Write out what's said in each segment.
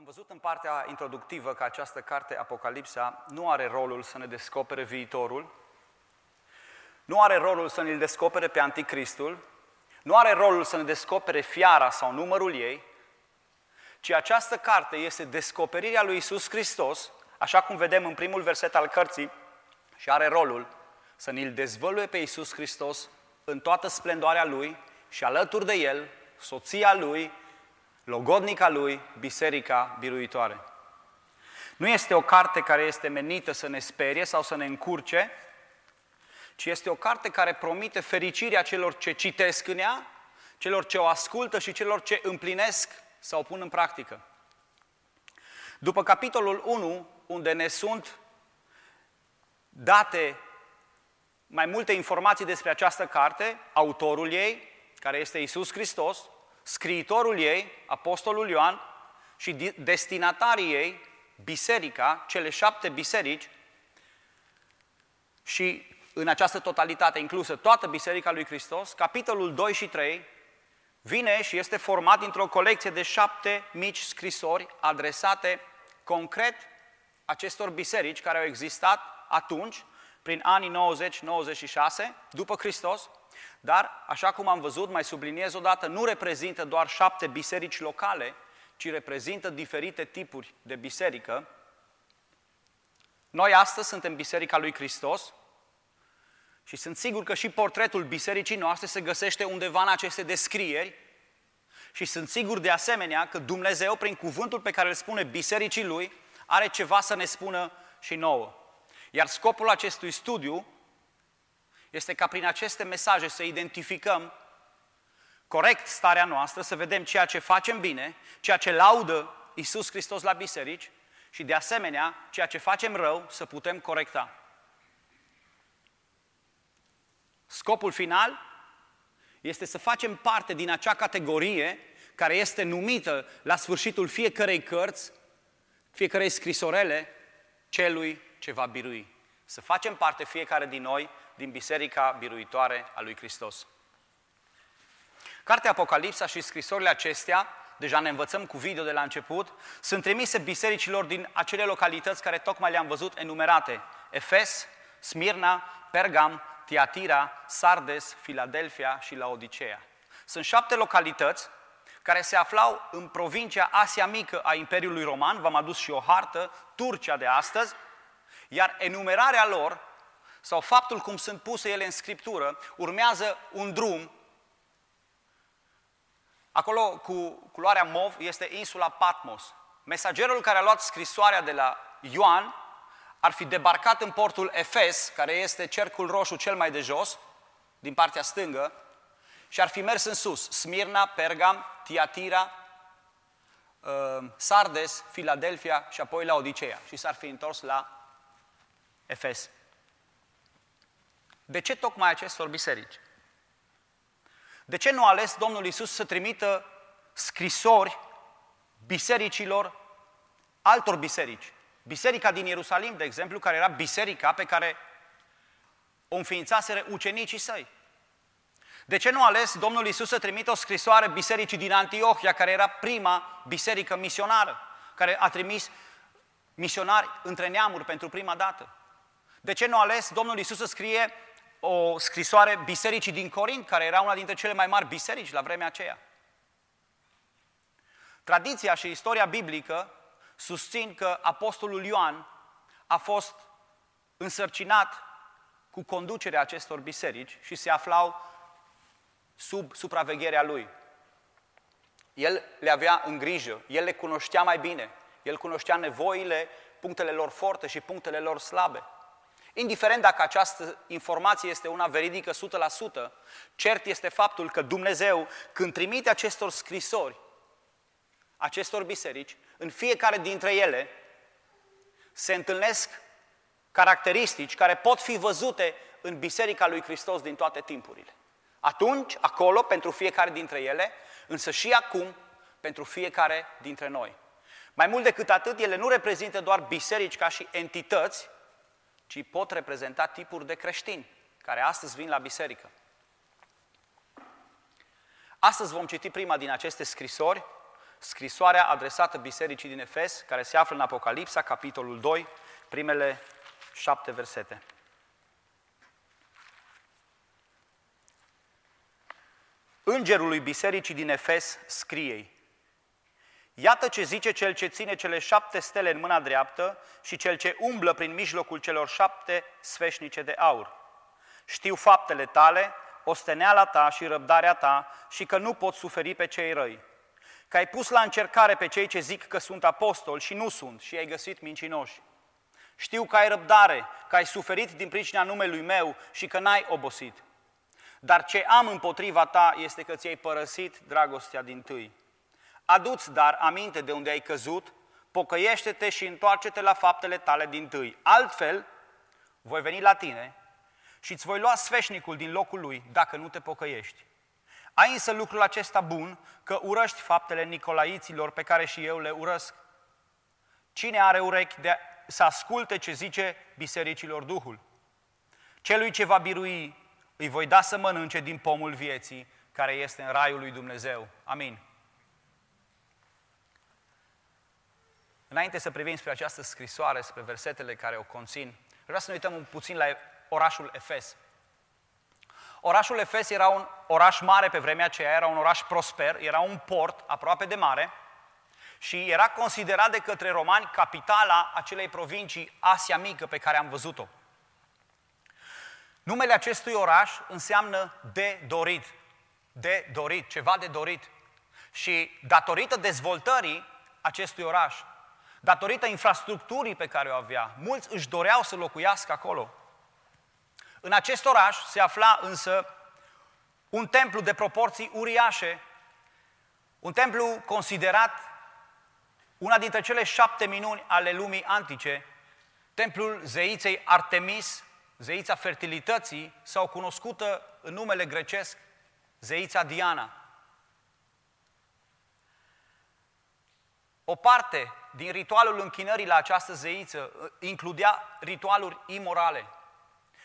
Am văzut în partea introductivă că această carte, Apocalipsa, nu are rolul să ne descopere viitorul, nu are rolul să ne-l descopere pe Anticristul, nu are rolul să ne descopere fiara sau numărul ei, ci această carte este descoperirea lui Isus Hristos, așa cum vedem în primul verset al cărții, și are rolul să ne-l dezvăluie pe Isus Hristos în toată splendoarea Lui și alături de El, soția Lui, logodnica Lui, Biserica Biruitoare. Nu este o carte care este menită să ne sperie sau să ne încurce, ci este o carte care promite fericirea celor ce citesc în ea, celor ce o ascultă și celor ce împlinesc sau pun în practică. După capitolul 1, unde ne sunt date mai multe informații despre această carte, autorul ei, care este Isus Hristos, scriitorul ei, Apostolul Ioan, și destinatarii ei, biserica, cele șapte biserici, și în această totalitate inclusă toată Biserica lui Hristos, capitolul 2 și 3 vine și este format dintr-o colecție de șapte mici scrisori adresate concret acestor biserici care au existat atunci, prin anii 90-96, după Hristos, dar, așa cum am văzut, mai subliniez odată, nu reprezintă doar șapte biserici locale, ci reprezintă diferite tipuri de biserică. Noi astăzi suntem Biserica lui Hristos și sunt sigur că și portretul bisericii noastre se găsește undeva în aceste descrieri și sunt sigur de asemenea că Dumnezeu, prin cuvântul pe care îl spune bisericii lui, are ceva să ne spună și nouă. Iar scopul acestui studiu este ca prin aceste mesaje să identificăm corect starea noastră, să vedem ceea ce facem bine, ceea ce laudă Isus Hristos la biserici și de asemenea ceea ce facem rău să putem corecta. Scopul final este să facem parte din acea categorie care este numită la sfârșitul fiecărei cărți, fiecarei scrisorele, celui ce va birui. Să facem parte fiecare din noi din Biserica Biruitoare a lui Hristos. Cartea Apocalipsa și scrisorile acestea, deja ne învățăm cu video de la început, sunt trimise bisericilor din acele localități care tocmai le-am văzut enumerate. Efes, Smirna, Pergam, Tiatira, Sardes, Filadelfia și Laodicea. Sunt șapte localități care se aflau în provincia Asia Mică a Imperiului Roman, v-am adus și o hartă, Turcia de astăzi, iar enumerarea lor, sau faptul cum sunt puse ele în Scriptură, urmează un drum. Acolo, cu culoarea mov, este insula Patmos. Mesagerul care a luat scrisoarea de la Ioan ar fi debarcat în portul Efes, care este cercul roșu cel mai de jos, din partea stângă, și ar fi mers în sus, Smirna, Pergam, Tiatira, uh, Sardes, Filadelfia și apoi la Odiseea și s-ar fi întors la Efes. De ce tocmai acestor biserici? De ce nu a ales Domnul Isus să trimită scrisori bisericilor altor biserici? Biserica din Ierusalim, de exemplu, care era biserica pe care o înființaseră ucenicii săi. De ce nu a ales Domnul Isus să trimită o scrisoare bisericii din Antiohia, care era prima biserică misionară, care a trimis misionari între neamuri pentru prima dată? De ce nu a ales Domnul Isus să scrie o scrisoare bisericii din Corint, care era una dintre cele mai mari biserici la vremea aceea? Tradiția și istoria biblică susțin că Apostolul Ioan a fost însărcinat cu conducerea acestor biserici și se aflau sub supravegherea lui. El le avea în grijă, el le cunoștea mai bine, el cunoștea nevoile, punctele lor forte și punctele lor slabe. Indiferent dacă această informație este una veridică 100%, cert este faptul că Dumnezeu, când trimite acestor scrisori, acestor biserici, în fiecare dintre ele se întâlnesc caracteristici care pot fi văzute în Biserica lui Hristos din toate timpurile. Atunci, acolo, pentru fiecare dintre ele, însă și acum, pentru fiecare dintre noi. Mai mult decât atât, ele nu reprezintă doar biserici ca și entități, ci pot reprezenta tipuri de creștini care astăzi vin la biserică. Astăzi vom citi prima din aceste scrisori scrisoarea adresată bisericii din Efes, care se află în Apocalipsa, capitolul 2, primele șapte versete. Îngerului bisericii din Efes scrie Iată ce zice cel ce ține cele șapte stele în mâna dreaptă și cel ce umblă prin mijlocul celor șapte sfeșnice de aur. Știu faptele tale, osteneala ta și răbdarea ta și că nu pot suferi pe cei răi. Că ai pus la încercare pe cei ce zic că sunt apostoli și nu sunt și ai găsit mincinoși. Știu că ai răbdare, că ai suferit din pricina numelui meu și că n-ai obosit. Dar ce am împotriva ta este că ți-ai părăsit dragostea din tâi. Aduți dar aminte de unde ai căzut, pocăiește-te și întoarce-te la faptele tale din tâi. Altfel, voi veni la tine și îți voi lua sfeșnicul din locul lui dacă nu te pocăiești. Ai însă lucrul acesta bun, că urăști faptele nicolaiților pe care și eu le urăsc. Cine are urechi de să asculte ce zice bisericilor Duhul? Celui ce va birui, îi voi da să mănânce din pomul vieții, care este în raiul lui Dumnezeu. Amin. Înainte să privim spre această scrisoare, spre versetele care o conțin, vreau să ne uităm un puțin la orașul Efes. Orașul Efes era un oraș mare pe vremea aceea, era un oraș prosper, era un port aproape de mare și era considerat de către romani capitala acelei provincii Asia Mică pe care am văzut-o. Numele acestui oraș înseamnă de dorit, de dorit, ceva de dorit. Și datorită dezvoltării acestui oraș, datorită infrastructurii pe care o avea, mulți își doreau să locuiască acolo. În acest oraș se afla însă un templu de proporții uriașe, un templu considerat una dintre cele șapte minuni ale lumii antice, templul zeiței Artemis, zeița fertilității, sau cunoscută în numele grecesc, zeița Diana. O parte din ritualul închinării la această zeiță includea ritualuri imorale.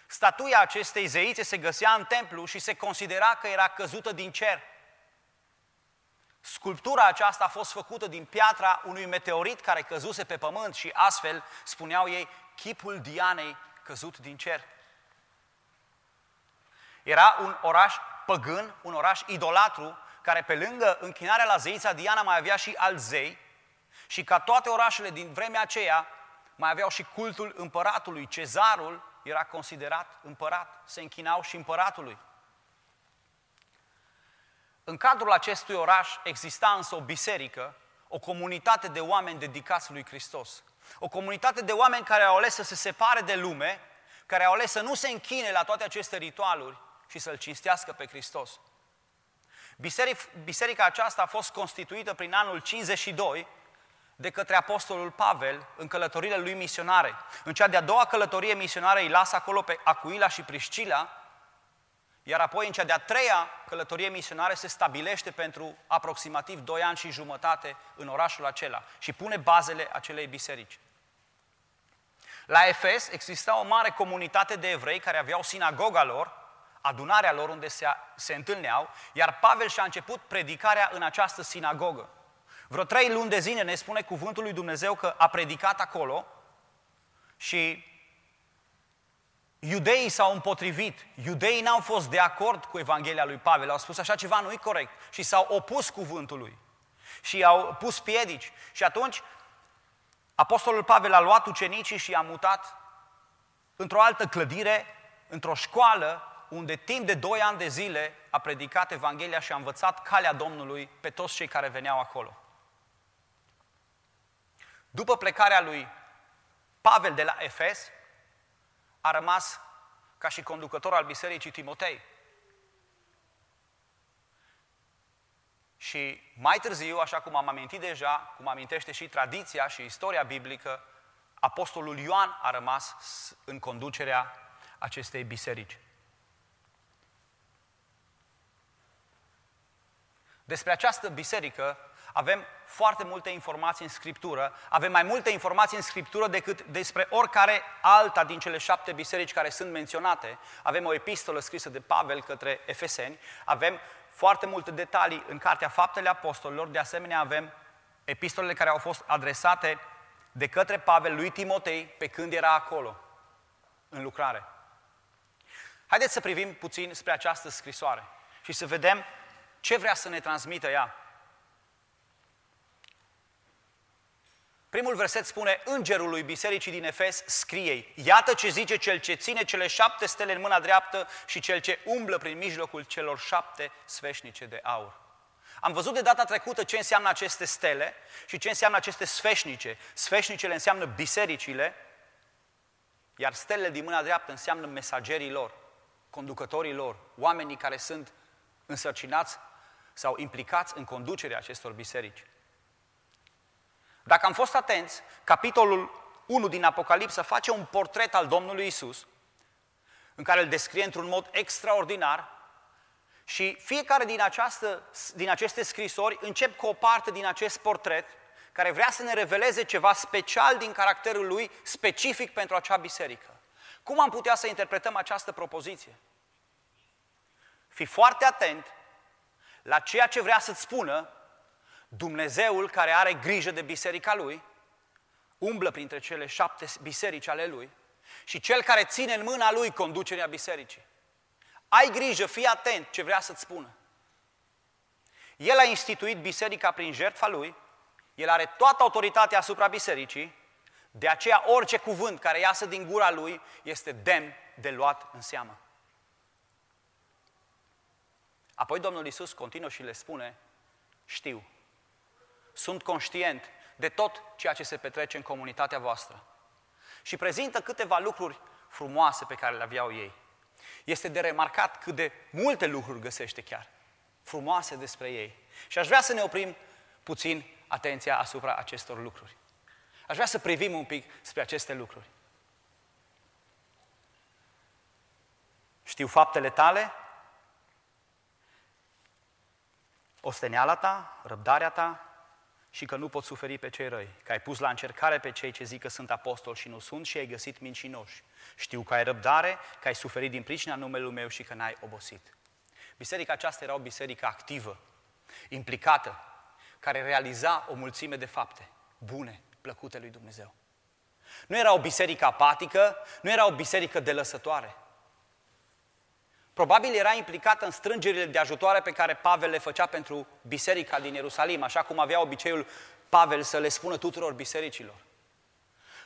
Statuia acestei zeițe se găsea în templu și se considera că era căzută din cer. Sculptura aceasta a fost făcută din piatra unui meteorit care căzuse pe pământ și astfel, spuneau ei, chipul Dianei căzut din cer. Era un oraș păgân, un oraș idolatru, care pe lângă închinarea la zeița Diana mai avea și alți zei și ca toate orașele din vremea aceea mai aveau și cultul împăratului. Cezarul era considerat împărat, se închinau și împăratului. În cadrul acestui oraș exista însă o biserică, o comunitate de oameni dedicați lui Hristos. O comunitate de oameni care au ales să se separe de lume, care au ales să nu se închine la toate aceste ritualuri și să-L cinstească pe Hristos. Biserica aceasta a fost constituită prin anul 52 de către Apostolul Pavel în călătorile lui misionare. În cea de-a doua călătorie misionară îi lasă acolo pe Acuila și Priscila, iar apoi în cea de-a treia călătorie misionară se stabilește pentru aproximativ 2 ani și jumătate în orașul acela și pune bazele acelei biserici. La Efes exista o mare comunitate de evrei care aveau sinagoga lor, adunarea lor unde se, se întâlneau, iar Pavel și-a început predicarea în această sinagogă. Vreo trei luni de zile ne spune cuvântul lui Dumnezeu că a predicat acolo și iudeii s-au împotrivit. Iudeii n-au fost de acord cu Evanghelia lui Pavel, au spus așa ceva nu-i corect și s-au opus cuvântului și au pus piedici. Și atunci Apostolul Pavel a luat ucenicii și i-a mutat într-o altă clădire, într-o școală, unde timp de doi ani de zile a predicat Evanghelia și a învățat calea Domnului pe toți cei care veneau acolo. După plecarea lui Pavel de la Efes, a rămas ca și conducător al bisericii Timotei. Și mai târziu, așa cum am amintit deja, cum amintește și tradiția și istoria biblică, apostolul Ioan a rămas în conducerea acestei biserici. Despre această biserică avem foarte multe informații în Scriptură, avem mai multe informații în Scriptură decât despre oricare alta din cele șapte biserici care sunt menționate. Avem o epistolă scrisă de Pavel către Efeseni, avem foarte multe detalii în Cartea Faptele Apostolilor, de asemenea avem epistolele care au fost adresate de către Pavel lui Timotei pe când era acolo, în lucrare. Haideți să privim puțin spre această scrisoare și să vedem ce vrea să ne transmită ea. Primul verset spune, Îngerul lui Bisericii din Efes scrie Iată ce zice cel ce ține cele șapte stele în mâna dreaptă și cel ce umblă prin mijlocul celor șapte sfeșnice de aur. Am văzut de data trecută ce înseamnă aceste stele și ce înseamnă aceste sfeșnice. Sfeșnicele înseamnă bisericile, iar stelele din mâna dreaptă înseamnă mesagerii lor, conducătorii lor, oamenii care sunt însărcinați sau implicați în conducerea acestor biserici. Dacă am fost atenți, capitolul 1 din Apocalipsă face un portret al Domnului Isus, în care îl descrie într-un mod extraordinar și fiecare din, această, din aceste scrisori încep cu o parte din acest portret care vrea să ne reveleze ceva special din caracterul lui, specific pentru acea biserică. Cum am putea să interpretăm această propoziție? Fii foarte atent la ceea ce vrea să-ți spună Dumnezeul care are grijă de biserica lui, umblă printre cele șapte biserici ale lui și cel care ține în mâna lui conducerea bisericii. Ai grijă, fii atent ce vrea să-ți spună. El a instituit biserica prin jertfa lui, el are toată autoritatea asupra bisericii, de aceea orice cuvânt care iasă din gura lui este demn de luat în seamă. Apoi Domnul Isus continuă și le spune, știu, sunt conștient de tot ceea ce se petrece în comunitatea voastră. Și prezintă câteva lucruri frumoase pe care le aveau ei. Este de remarcat cât de multe lucruri găsește chiar, frumoase despre ei. Și aș vrea să ne oprim puțin atenția asupra acestor lucruri. Aș vrea să privim un pic spre aceste lucruri. Știu faptele tale, osteneala ta, răbdarea ta, și că nu poți suferi pe cei răi, că ai pus la încercare pe cei ce zic că sunt apostoli și nu sunt și ai găsit mincinoși. Știu că ai răbdare, că ai suferit din pricina numelui meu și că n-ai obosit. Biserica aceasta era o biserică activă, implicată, care realiza o mulțime de fapte bune, plăcute lui Dumnezeu. Nu era o biserică apatică, nu era o biserică delăsătoare. Probabil era implicată în strângerile de ajutoare pe care Pavel le făcea pentru biserica din Ierusalim, așa cum avea obiceiul Pavel să le spună tuturor bisericilor.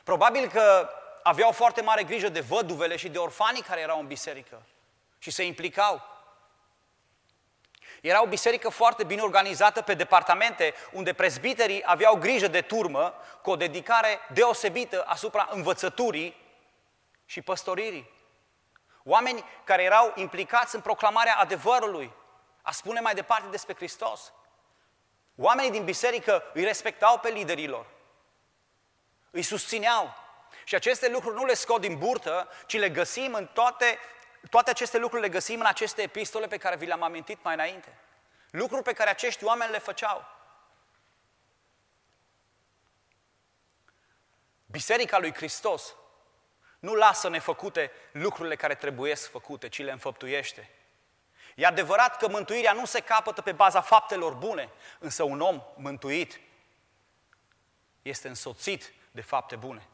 Probabil că aveau foarte mare grijă de văduvele și de orfanii care erau în biserică și se implicau. Era o biserică foarte bine organizată pe departamente, unde prezbiterii aveau grijă de turmă, cu o dedicare deosebită asupra învățăturii și păstoririi. Oameni care erau implicați în proclamarea adevărului, a spune mai departe despre Hristos. Oamenii din biserică îi respectau pe liderilor, îi susțineau. Și aceste lucruri nu le scot din burtă, ci le găsim în toate, toate aceste lucruri le găsim în aceste epistole pe care vi le-am amintit mai înainte. Lucruri pe care acești oameni le făceau. Biserica lui Hristos nu lasă nefăcute lucrurile care trebuie făcute, ci le înfăptuiește. E adevărat că mântuirea nu se capătă pe baza faptelor bune, însă un om mântuit este însoțit de fapte bune.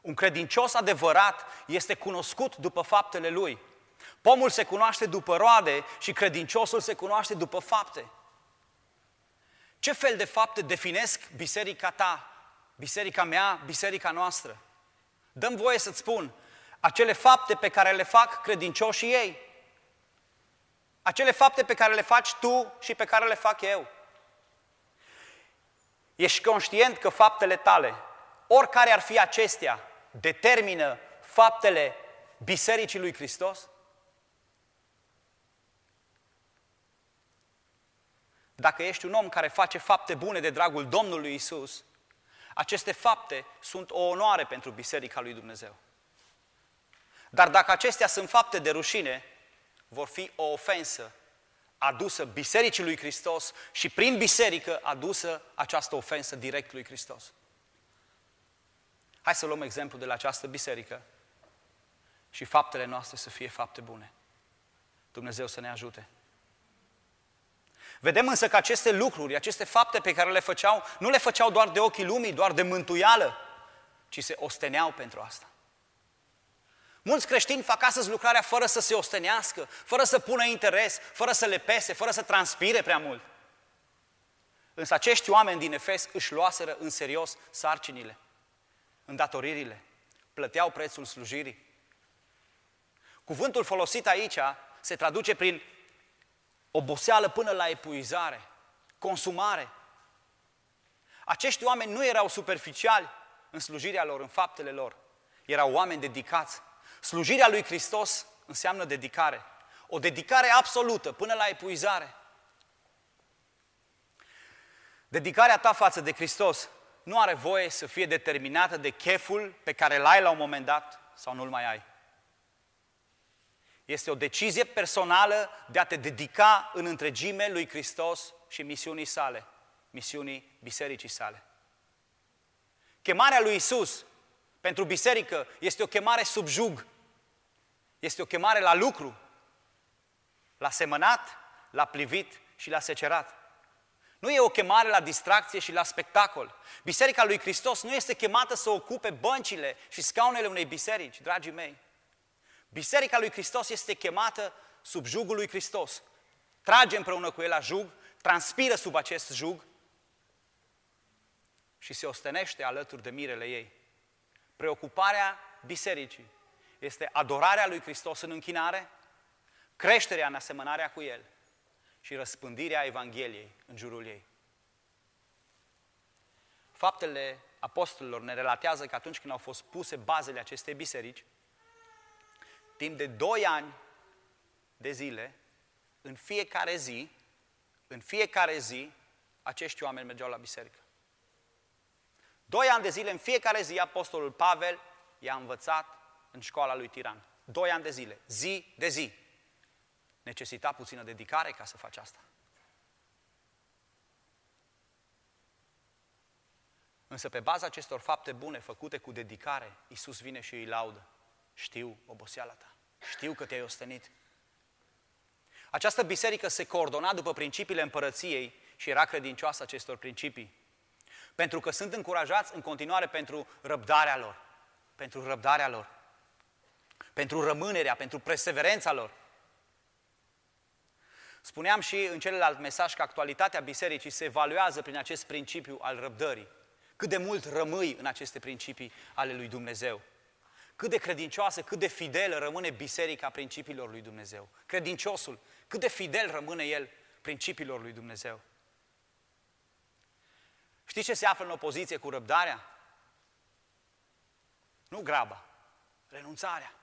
Un credincios adevărat este cunoscut după faptele lui. Pomul se cunoaște după roade și credinciosul se cunoaște după fapte. Ce fel de fapte definesc biserica ta, biserica mea, biserica noastră? Dăm voie să-ți spun, acele fapte pe care le fac credincioșii ei, acele fapte pe care le faci tu și pe care le fac eu. Ești conștient că faptele tale, oricare ar fi acestea, determină faptele Bisericii lui Hristos? Dacă ești un om care face fapte bune de dragul Domnului Isus, aceste fapte sunt o onoare pentru Biserica lui Dumnezeu. Dar dacă acestea sunt fapte de rușine, vor fi o ofensă adusă Bisericii lui Hristos și prin biserică adusă această ofensă direct lui Hristos. Hai să luăm exemplu de la această biserică și faptele noastre să fie fapte bune. Dumnezeu să ne ajute. Vedem însă că aceste lucruri, aceste fapte pe care le făceau, nu le făceau doar de ochii lumii, doar de mântuială, ci se osteneau pentru asta. Mulți creștini fac astăzi lucrarea fără să se ostenească, fără să pună interes, fără să le pese, fără să transpire prea mult. Însă acești oameni din Efes își luaseră în serios sarcinile, îndatoririle, plăteau prețul slujirii. Cuvântul folosit aici se traduce prin oboseală până la epuizare, consumare. Acești oameni nu erau superficiali în slujirea lor, în faptele lor. Erau oameni dedicați. Slujirea lui Hristos înseamnă dedicare. O dedicare absolută, până la epuizare. Dedicarea ta față de Hristos nu are voie să fie determinată de cheful pe care l-ai la un moment dat sau nu-l mai ai. Este o decizie personală de a te dedica în întregime lui Hristos și misiunii sale, misiunii bisericii sale. Chemarea lui Isus pentru biserică este o chemare sub jug. Este o chemare la lucru, la semănat, la plivit și la secerat. Nu e o chemare la distracție și la spectacol. Biserica lui Hristos nu este chemată să ocupe băncile și scaunele unei biserici, dragii mei. Biserica lui Hristos este chemată sub jugul lui Hristos. Trage împreună cu el la jug, transpiră sub acest jug și se ostenește alături de mirele ei. Preocuparea bisericii este adorarea lui Hristos în închinare, creșterea în asemănarea cu El și răspândirea Evangheliei în jurul ei. Faptele apostolilor ne relatează că atunci când au fost puse bazele acestei biserici, timp de doi ani de zile, în fiecare zi, în fiecare zi, acești oameni mergeau la biserică. Doi ani de zile, în fiecare zi, Apostolul Pavel i-a învățat în școala lui Tiran. Doi ani de zile, zi de zi. Necesita puțină dedicare ca să faci asta. Însă pe baza acestor fapte bune făcute cu dedicare, Iisus vine și îi laudă. Știu oboseala ta. Știu că te-ai ostenit. Această biserică se coordona după principiile împărăției și era credincioasă acestor principii. Pentru că sunt încurajați în continuare pentru răbdarea lor. Pentru răbdarea lor. Pentru rămânerea, pentru perseverența lor. Spuneam și în celălalt mesaj că actualitatea bisericii se evaluează prin acest principiu al răbdării. Cât de mult rămâi în aceste principii ale lui Dumnezeu. Cât de credincioasă, cât de fidelă rămâne biserica principiilor lui Dumnezeu. Credinciosul, cât de fidel rămâne el principiilor lui Dumnezeu. Știți ce se află în opoziție cu răbdarea? Nu graba, renunțarea.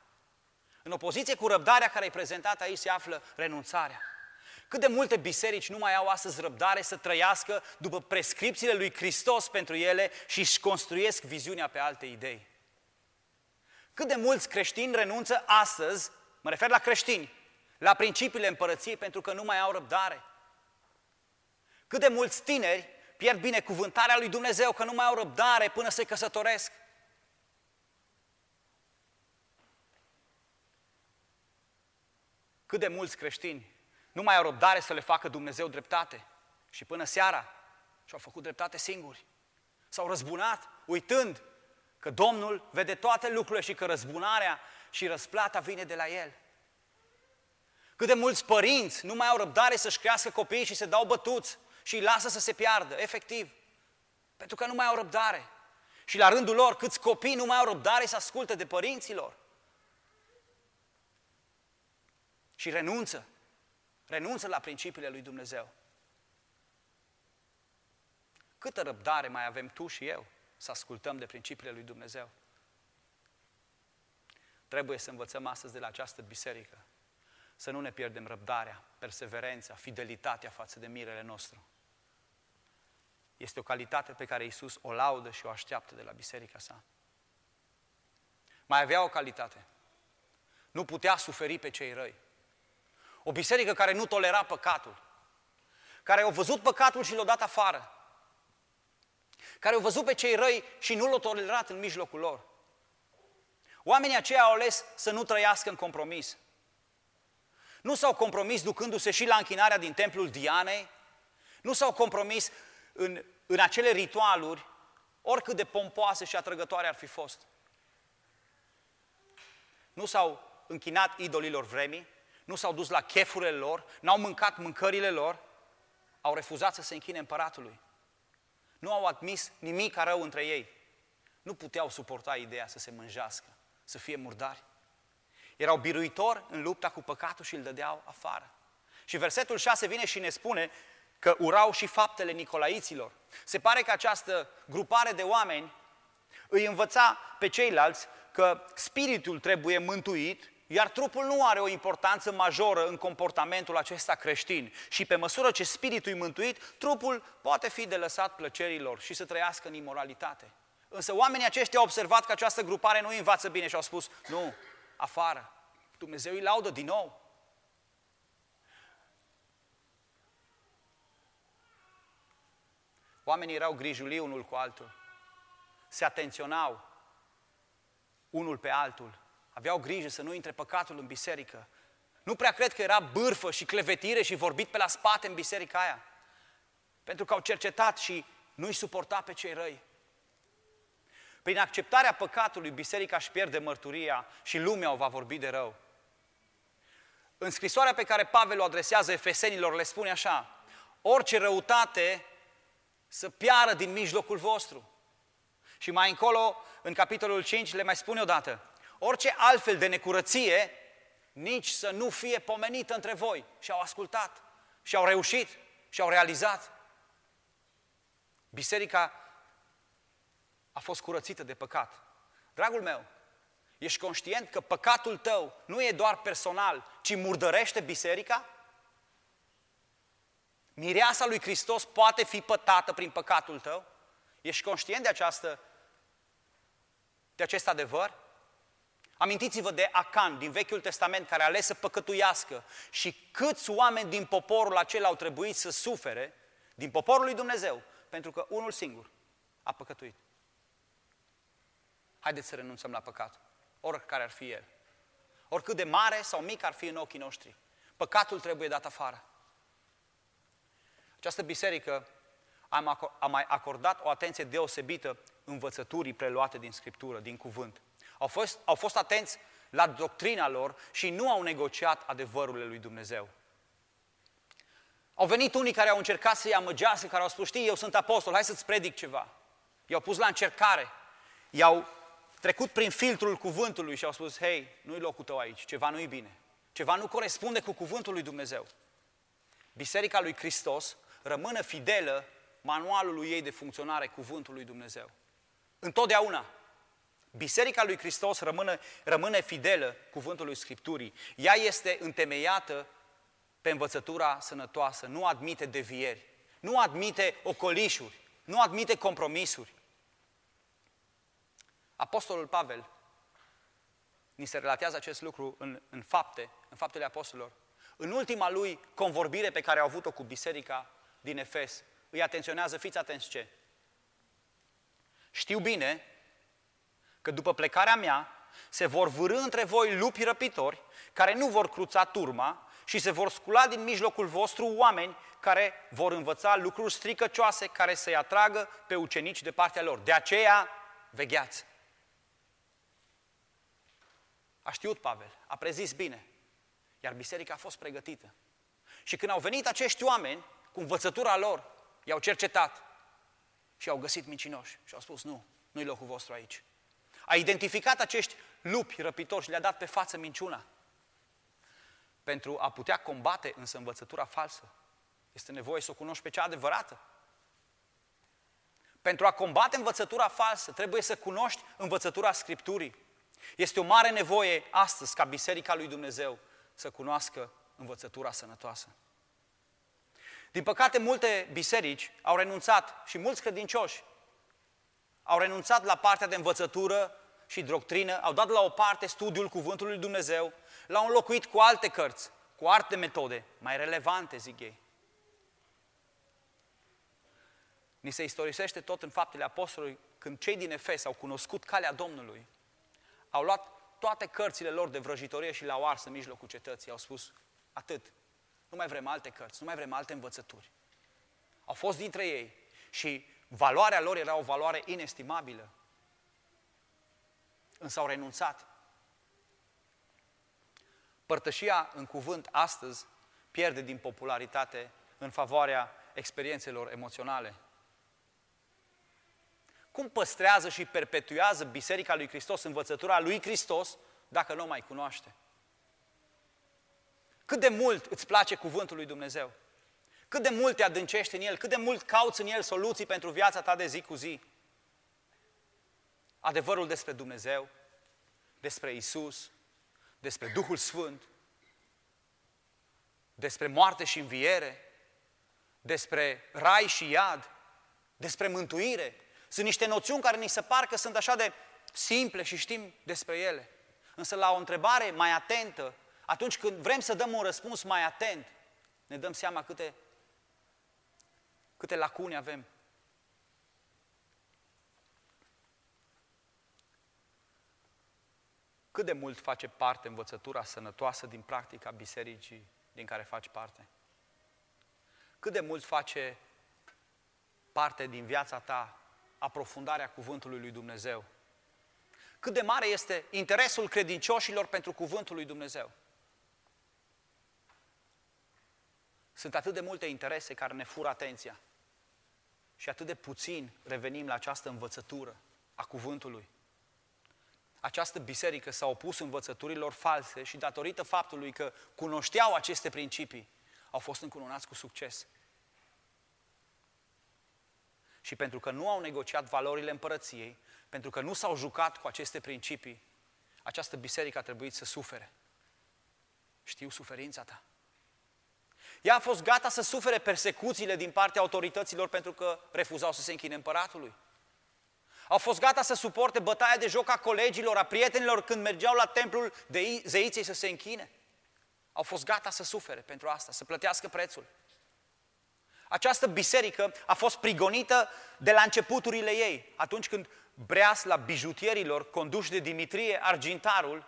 În opoziție cu răbdarea care e prezentată aici se află renunțarea. Cât de multe biserici nu mai au astăzi răbdare să trăiască după prescripțiile lui Hristos pentru ele și își construiesc viziunea pe alte idei. Cât de mulți creștini renunță astăzi, mă refer la creștini, la principiile împărăției pentru că nu mai au răbdare. Cât de mulți tineri pierd binecuvântarea lui Dumnezeu că nu mai au răbdare până se căsătoresc. Cât de mulți creștini nu mai au răbdare să le facă Dumnezeu dreptate și până seara și-au făcut dreptate singuri. S-au răzbunat, uitând că Domnul vede toate lucrurile și că răzbunarea și răsplata vine de la El. Cât de mulți părinți nu mai au răbdare să-și crească copiii și se dau bătuți și îi lasă să se piardă, efectiv. Pentru că nu mai au răbdare. Și la rândul lor, câți copii nu mai au răbdare să asculte de părinților. Și renunță. Renunță la principiile lui Dumnezeu. Câtă răbdare mai avem tu și eu să ascultăm de principiile lui Dumnezeu? Trebuie să învățăm astăzi de la această biserică să nu ne pierdem răbdarea, perseverența, fidelitatea față de mirele nostru. Este o calitate pe care Iisus o laudă și o așteaptă de la biserica sa. Mai avea o calitate. Nu putea suferi pe cei răi. O biserică care nu tolera păcatul. Care au văzut păcatul și l-au dat afară. Care au văzut pe cei răi și nu l-au tolerat în mijlocul lor. Oamenii aceia au ales să nu trăiască în compromis. Nu s-au compromis ducându-se și la închinarea din templul Dianei Nu s-au compromis în, în acele ritualuri, oricât de pompoase și atrăgătoare ar fi fost. Nu s-au închinat idolilor vremii, nu s-au dus la chefurile lor, n-au mâncat mâncările lor, au refuzat să se închine împăratului. Nu au admis nimic rău între ei. Nu puteau suporta ideea să se mânjească, să fie murdari. Erau biruitori în lupta cu păcatul și îl dădeau afară. Și versetul 6 vine și ne spune că urau și faptele nicolaiților. Se pare că această grupare de oameni îi învăța pe ceilalți că spiritul trebuie mântuit, iar trupul nu are o importanță majoră în comportamentul acesta creștin. Și pe măsură ce spiritul e mântuit, trupul poate fi de lăsat plăcerilor și să trăiască în imoralitate. Însă oamenii aceștia au observat că această grupare nu îi învață bine și au spus, nu, afară. Dumnezeu îi laudă din nou. Oamenii erau grijuliți unul cu altul. Se atenționau unul pe altul. Aveau grijă să nu intre păcatul în biserică. Nu prea cred că era bârfă și clevetire și vorbit pe la spate în biserica aia. Pentru că au cercetat și nu-i suporta pe cei răi. Prin acceptarea păcatului, biserica își pierde mărturia și lumea o va vorbi de rău. În scrisoarea pe care Pavel o adresează efesenilor, le spune așa, orice răutate să piară din mijlocul vostru. Și mai încolo, în capitolul 5, le mai spune odată, orice altfel de necurăție, nici să nu fie pomenită între voi. Și au ascultat, și au reușit, și au realizat. Biserica a fost curățită de păcat. Dragul meu, ești conștient că păcatul tău nu e doar personal, ci murdărește biserica? Mireasa lui Hristos poate fi pătată prin păcatul tău? Ești conștient de, această, de acest adevăr? Amintiți-vă de Acan din Vechiul Testament care a ales să păcătuiască și câți oameni din poporul acela au trebuit să sufere din poporul lui Dumnezeu pentru că unul singur a păcătuit. Haideți să renunțăm la păcat, oricare ar fi el. Oricât de mare sau mic ar fi în ochii noștri. Păcatul trebuie dat afară. Această biserică a mai acordat o atenție deosebită învățăturii preluate din Scriptură, din cuvânt. Au fost, au fost atenți la doctrina lor și nu au negociat adevărurile lui Dumnezeu. Au venit unii care au încercat să-i amăgească, care au spus, știi, eu sunt apostol, hai să-ți predic ceva. I-au pus la încercare, i-au trecut prin filtrul cuvântului și au spus, hei, nu-i locul tău aici, ceva nu-i bine, ceva nu corespunde cu cuvântul lui Dumnezeu. Biserica lui Hristos rămână fidelă manualului ei de funcționare, cuvântul lui Dumnezeu. Întotdeauna. Biserica lui Hristos rămâne, rămâne fidelă cuvântului Scripturii. Ea este întemeiată pe învățătura sănătoasă, nu admite devieri, nu admite ocolișuri, nu admite compromisuri. Apostolul Pavel ni se relatează acest lucru în, în fapte, în faptele apostolilor. În ultima lui convorbire pe care a avut-o cu biserica din Efes, îi atenționează, fiți atenți ce? Știu bine că după plecarea mea se vor vârâ între voi lupi răpitori care nu vor cruța turma și se vor scula din mijlocul vostru oameni care vor învăța lucruri stricăcioase care să-i atragă pe ucenici de partea lor. De aceea, vegheați! A știut Pavel, a prezis bine, iar biserica a fost pregătită. Și când au venit acești oameni, cu învățătura lor, i-au cercetat și au găsit mincinoși și au spus, nu, nu-i locul vostru aici. A identificat acești lupi răpitori și le-a dat pe față minciuna. Pentru a putea combate însă învățătura falsă, este nevoie să o cunoști pe cea adevărată. Pentru a combate învățătura falsă, trebuie să cunoști învățătura Scripturii. Este o mare nevoie astăzi ca Biserica lui Dumnezeu să cunoască învățătura sănătoasă. Din păcate, multe biserici au renunțat și mulți credincioși au renunțat la partea de învățătură și doctrină, au dat la o parte studiul Cuvântului lui Dumnezeu, l-au înlocuit cu alte cărți, cu alte metode, mai relevante, zic ei. Ni se istorisește tot în faptele apostolului când cei din Efes au cunoscut calea Domnului, au luat toate cărțile lor de vrăjitorie și le-au ars în mijlocul cetății. Au spus, atât, nu mai vrem alte cărți, nu mai vrem alte învățături. au fost dintre ei și valoarea lor era o valoare inestimabilă. Însă au renunțat. Părtășia în cuvânt astăzi pierde din popularitate în favoarea experiențelor emoționale. Cum păstrează și perpetuează Biserica lui Hristos învățătura lui Hristos dacă nu o mai cunoaște? Cât de mult îți place cuvântul lui Dumnezeu? Cât de mult te adâncești în el? Cât de mult cauți în el soluții pentru viața ta de zi cu zi? Adevărul despre Dumnezeu, despre Isus, despre Duhul Sfânt, despre moarte și înviere, despre rai și iad, despre mântuire. Sunt niște noțiuni care ni se par că sunt așa de simple și știm despre ele. Însă la o întrebare mai atentă, atunci când vrem să dăm un răspuns mai atent, ne dăm seama câte, câte lacune avem. Cât de mult face parte învățătura sănătoasă din practica bisericii din care faci parte? Cât de mult face parte din viața ta aprofundarea cuvântului lui Dumnezeu? Cât de mare este interesul credincioșilor pentru cuvântul lui Dumnezeu? Sunt atât de multe interese care ne fură atenția și atât de puțin revenim la această învățătură a cuvântului. Această biserică s-a opus învățăturilor false și datorită faptului că cunoșteau aceste principii, au fost încununați cu succes. Și pentru că nu au negociat valorile împărăției, pentru că nu s-au jucat cu aceste principii, această biserică a trebuit să sufere. Știu suferința ta. Ea a fost gata să sufere persecuțiile din partea autorităților pentru că refuzau să se închine împăratului. Au fost gata să suporte bătaia de joc a colegilor, a prietenilor când mergeau la templul de zeiței să se închine. Au fost gata să sufere pentru asta, să plătească prețul. Această biserică a fost prigonită de la începuturile ei, atunci când breasla bijutierilor, conduși de Dimitrie Argintarul,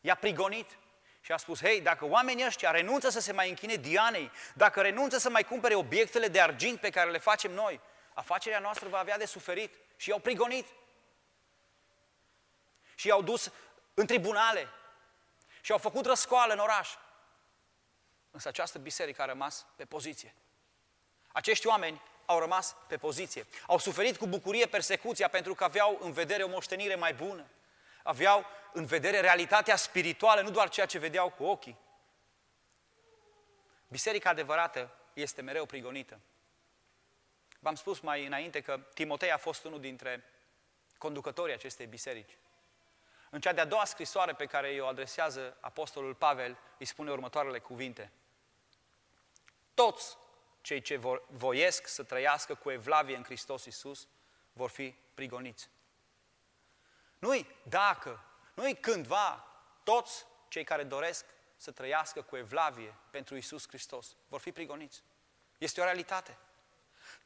i-a prigonit și a spus, hei, dacă oamenii ăștia renunță să se mai închine Dianei, dacă renunță să mai cumpere obiectele de argint pe care le facem noi, afacerea noastră va avea de suferit. Și i-au prigonit. Și i-au dus în tribunale. Și au făcut răscoală în oraș. Însă această biserică a rămas pe poziție. Acești oameni au rămas pe poziție. Au suferit cu bucurie persecuția pentru că aveau în vedere o moștenire mai bună. Aveau în vedere realitatea spirituală, nu doar ceea ce vedeau cu ochii. Biserica adevărată este mereu prigonită. V-am spus mai înainte că Timotei a fost unul dintre conducătorii acestei biserici. În cea de-a doua scrisoare pe care o adresează Apostolul Pavel, îi spune următoarele cuvinte. Toți cei ce vor, voiesc să trăiască cu evlavie în Hristos Iisus vor fi prigoniți. Nu-i dacă, nu-i cândva, toți cei care doresc să trăiască cu evlavie pentru Iisus Hristos vor fi prigoniți. Este o realitate.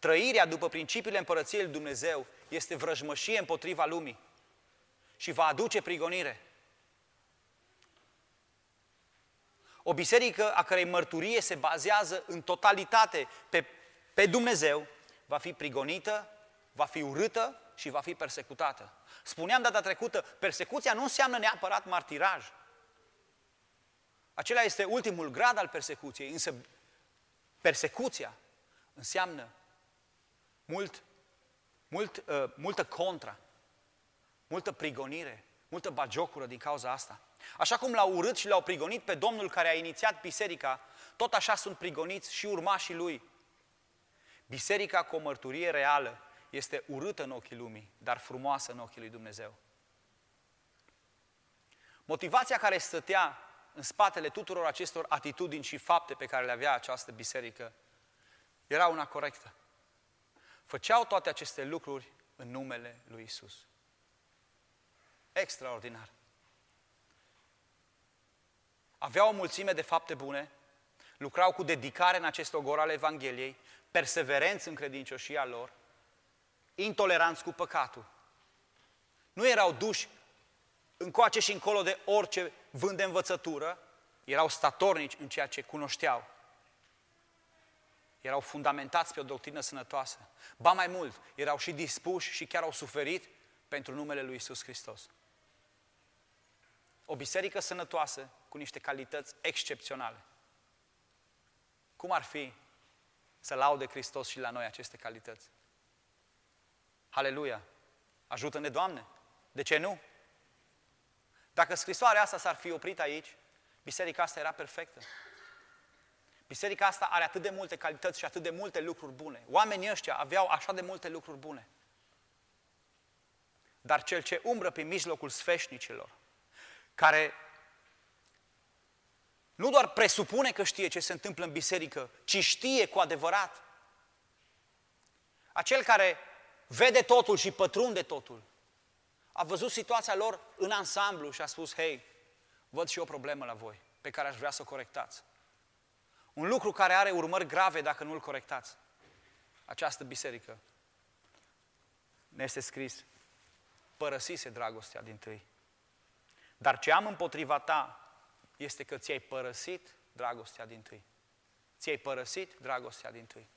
Trăirea după principiile împărăției lui Dumnezeu este vrăjmășie împotriva lumii și va aduce prigonire. O biserică a cărei mărturie se bazează în totalitate pe, pe Dumnezeu va fi prigonită, va fi urâtă și va fi persecutată. Spuneam data trecută, persecuția nu înseamnă neapărat martiraj. Acela este ultimul grad al persecuției, însă persecuția înseamnă mult, mult, uh, multă contra, multă prigonire, multă bagiocură din cauza asta. Așa cum l-au urât și l-au prigonit pe Domnul care a inițiat biserica, tot așa sunt prigoniți și urmașii lui. Biserica cu o mărturie reală este urâtă în ochii lumii, dar frumoasă în ochii lui Dumnezeu. Motivația care stătea în spatele tuturor acestor atitudini și fapte pe care le avea această biserică era una corectă. Făceau toate aceste lucruri în numele lui Isus. Extraordinar. Aveau o mulțime de fapte bune, lucrau cu dedicare în acest ogor al Evangheliei, perseverenți în credincioșia lor, intoleranți cu păcatul. Nu erau duși încoace și încolo de orice vânt de învățătură, erau statornici în ceea ce cunoșteau. Erau fundamentați pe o doctrină sănătoasă. Ba mai mult, erau și dispuși și chiar au suferit pentru numele lui Isus Hristos. O biserică sănătoasă cu niște calități excepționale. Cum ar fi să laude Hristos și la noi aceste calități? Aleluia! Ajută-ne, Doamne! De ce nu? Dacă scrisoarea asta s-ar fi oprit aici, biserica asta era perfectă. Biserica asta are atât de multe calități și atât de multe lucruri bune. Oamenii ăștia aveau așa de multe lucruri bune. Dar cel ce umbră pe mijlocul sfeșnicilor, care nu doar presupune că știe ce se întâmplă în biserică, ci știe cu adevărat. Acel care vede totul și pătrunde totul, a văzut situația lor în ansamblu și a spus, hei, văd și o problemă la voi, pe care aș vrea să o corectați. Un lucru care are urmări grave dacă nu îl corectați. Această biserică ne este scris, părăsise dragostea din tâi. Dar ce am împotriva ta este că ți-ai părăsit dragostea din tâi. Ți-ai părăsit dragostea din tâi.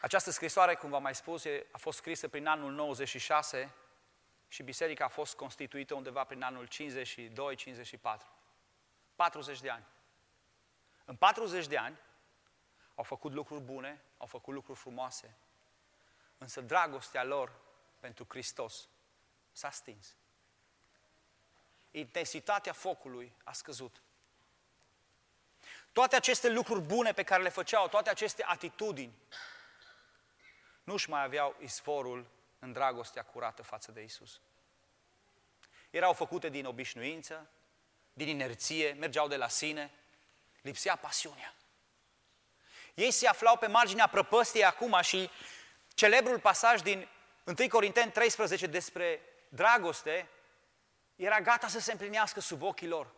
Această scrisoare, cum v-am mai spus, a fost scrisă prin anul 96 și biserica a fost constituită undeva prin anul 52-54. 40 de ani. În 40 de ani au făcut lucruri bune, au făcut lucruri frumoase, însă dragostea lor pentru Hristos s-a stins. Intensitatea focului a scăzut. Toate aceste lucruri bune pe care le făceau, toate aceste atitudini, nu-și mai aveau isforul în dragostea curată față de Isus. Erau făcute din obișnuință, din inerție, mergeau de la sine, lipsea pasiunea. Ei se aflau pe marginea prăpăstiei acum și celebrul pasaj din 1 Corinteni 13 despre dragoste era gata să se împlinească sub ochii lor.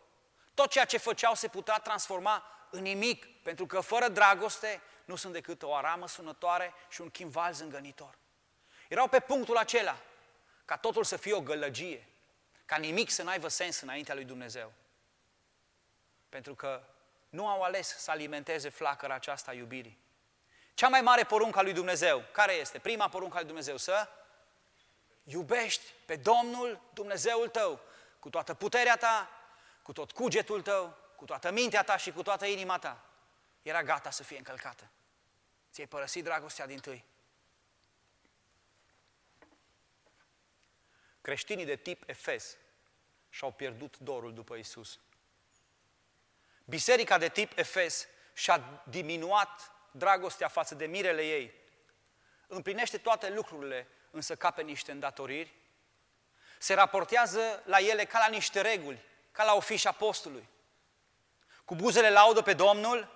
Tot ceea ce făceau se putea transforma în nimic, pentru că fără dragoste nu sunt decât o aramă sunătoare și un chimval zângănitor. Erau pe punctul acela, ca totul să fie o gălăgie, ca nimic să n-aibă sens înaintea lui Dumnezeu. Pentru că nu au ales să alimenteze flacăra aceasta a iubirii. Cea mai mare poruncă a lui Dumnezeu, care este? Prima poruncă a lui Dumnezeu, să iubești pe Domnul Dumnezeul tău cu toată puterea ta, cu tot cugetul tău, cu toată mintea ta și cu toată inima ta. Era gata să fie încălcată. Ți-ai părăsit dragostea din tâi. Creștinii de tip Efes și-au pierdut dorul după Isus. Biserica de tip Efes și-a diminuat dragostea față de mirele ei. Împlinește toate lucrurile, însă ca pe niște îndatoriri. Se raportează la ele ca la niște reguli, ca la o fișă apostolului. Cu buzele laudă pe Domnul,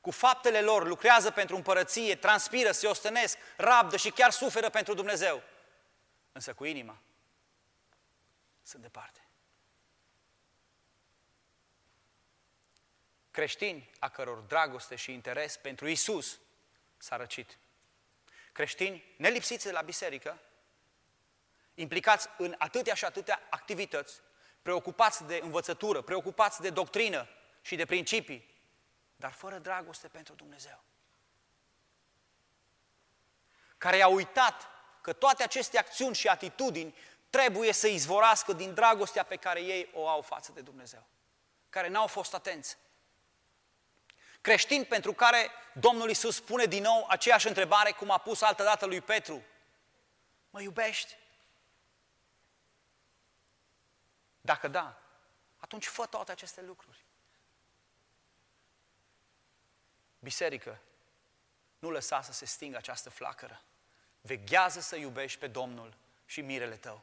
cu faptele lor lucrează pentru împărăție, transpiră, se ostenesc, rabdă și chiar suferă pentru Dumnezeu. Însă cu inima sunt departe. Creștini a căror dragoste și interes pentru Isus s-a răcit. Creștini nelipsiți de la biserică, implicați în atâtea și atâtea activități, preocupați de învățătură, preocupați de doctrină și de principii, dar fără dragoste pentru Dumnezeu. Care i-a uitat că toate aceste acțiuni și atitudini trebuie să izvorască din dragostea pe care ei o au față de Dumnezeu. Care n-au fost atenți. Creștini pentru care Domnul Isus pune din nou aceeași întrebare cum a pus altădată lui Petru. Mă iubești? Dacă da, atunci fă toate aceste lucruri. Biserică, nu lăsa să se stingă această flacără. Veghează să iubești pe Domnul și mirele tău.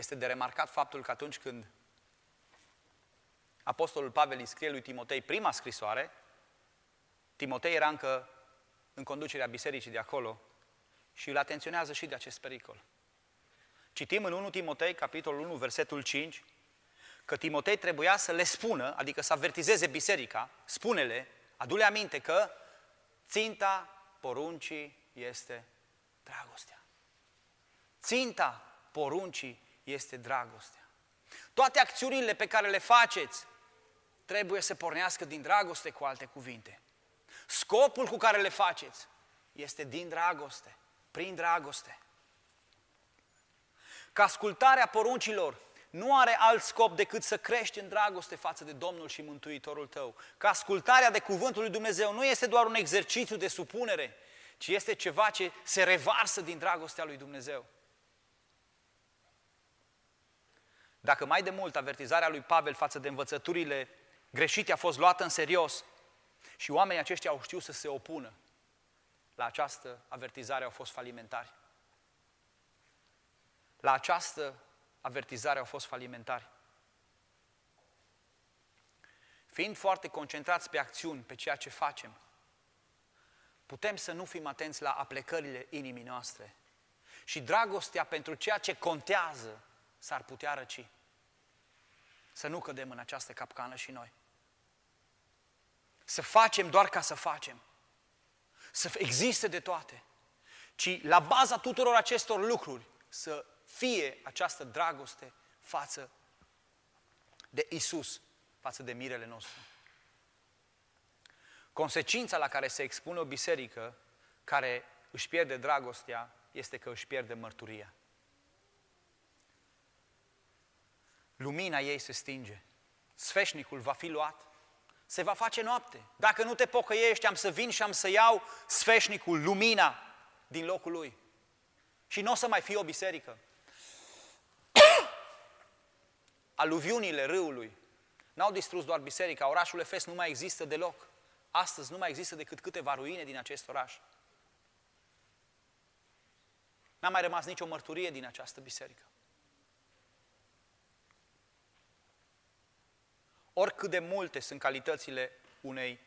Este de remarcat faptul că atunci când Apostolul Pavel îi scrie lui Timotei prima scrisoare, Timotei era încă în conducerea bisericii de acolo și îl atenționează și de acest pericol. Citim în 1 Timotei, capitolul 1, versetul 5, că Timotei trebuia să le spună, adică să avertizeze biserica, spune-le, adu-le aminte că ținta poruncii este dragostea. Ținta poruncii este dragostea. Toate acțiunile pe care le faceți trebuie să pornească din dragoste, cu alte cuvinte. Scopul cu care le faceți este din dragoste, prin dragoste. Că ascultarea poruncilor nu are alt scop decât să crești în dragoste față de Domnul și Mântuitorul tău. Că ascultarea de cuvântul lui Dumnezeu nu este doar un exercițiu de supunere, ci este ceva ce se revarsă din dragostea lui Dumnezeu. Dacă mai de mult avertizarea lui Pavel față de învățăturile greșite a fost luată în serios și oamenii aceștia au știut să se opună la această avertizare, au fost falimentari. La această avertizare au fost falimentari. Fiind foarte concentrați pe acțiuni, pe ceea ce facem, putem să nu fim atenți la aplecările inimii noastre. Și dragostea pentru ceea ce contează s-ar putea răci. Să nu cădem în această capcană și noi. Să facem doar ca să facem. Să existe de toate. Ci la baza tuturor acestor lucruri să fie această dragoste față de Isus, față de mirele nostru. Consecința la care se expune o biserică care își pierde dragostea este că își pierde mărturia. Lumina ei se stinge. Sfeșnicul va fi luat. Se va face noapte. Dacă nu te pocăiești, am să vin și am să iau sfeșnicul, lumina, din locul lui. Și nu o să mai fie o biserică. Aluviunile râului n-au distrus doar biserica, orașul Efes nu mai există deloc. Astăzi nu mai există decât câteva ruine din acest oraș. N-a mai rămas nicio mărturie din această biserică. Oricât de multe sunt calitățile unei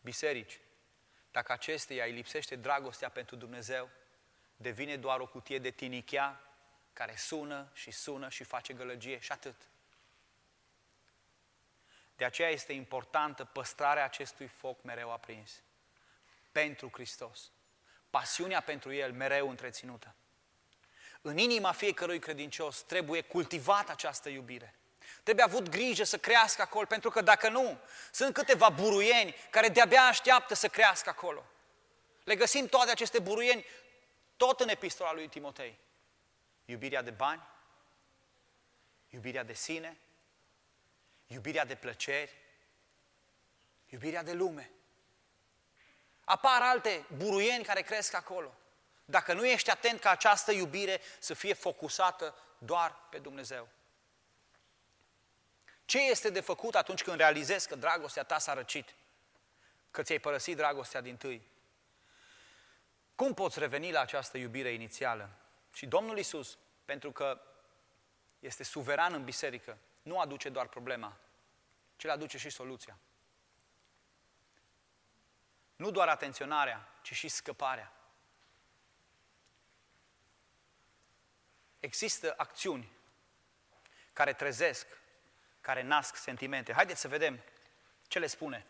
biserici, dacă acesteia îi lipsește dragostea pentru Dumnezeu, devine doar o cutie de tinichea care sună și sună și face gălăgie și atât. De aceea este importantă păstrarea acestui foc mereu aprins. Pentru Hristos. Pasiunea pentru El mereu întreținută. În inima fiecărui credincios trebuie cultivată această iubire. Trebuie avut grijă să crească acolo, pentru că dacă nu, sunt câteva buruieni care de-abia așteaptă să crească acolo. Le găsim toate aceste buruieni tot în epistola lui Timotei. Iubirea de bani, iubirea de sine, iubirea de plăceri, iubirea de lume. Apar alte buruieni care cresc acolo. Dacă nu ești atent ca această iubire să fie focusată doar pe Dumnezeu. Ce este de făcut atunci când realizezi că dragostea ta s-a răcit? Că ți-ai părăsit dragostea din tâi? Cum poți reveni la această iubire inițială? Și Domnul Isus, pentru că este suveran în biserică, nu aduce doar problema, ci le aduce și soluția. Nu doar atenționarea, ci și scăparea. Există acțiuni care trezesc, care nasc sentimente. Haideți să vedem ce le spune.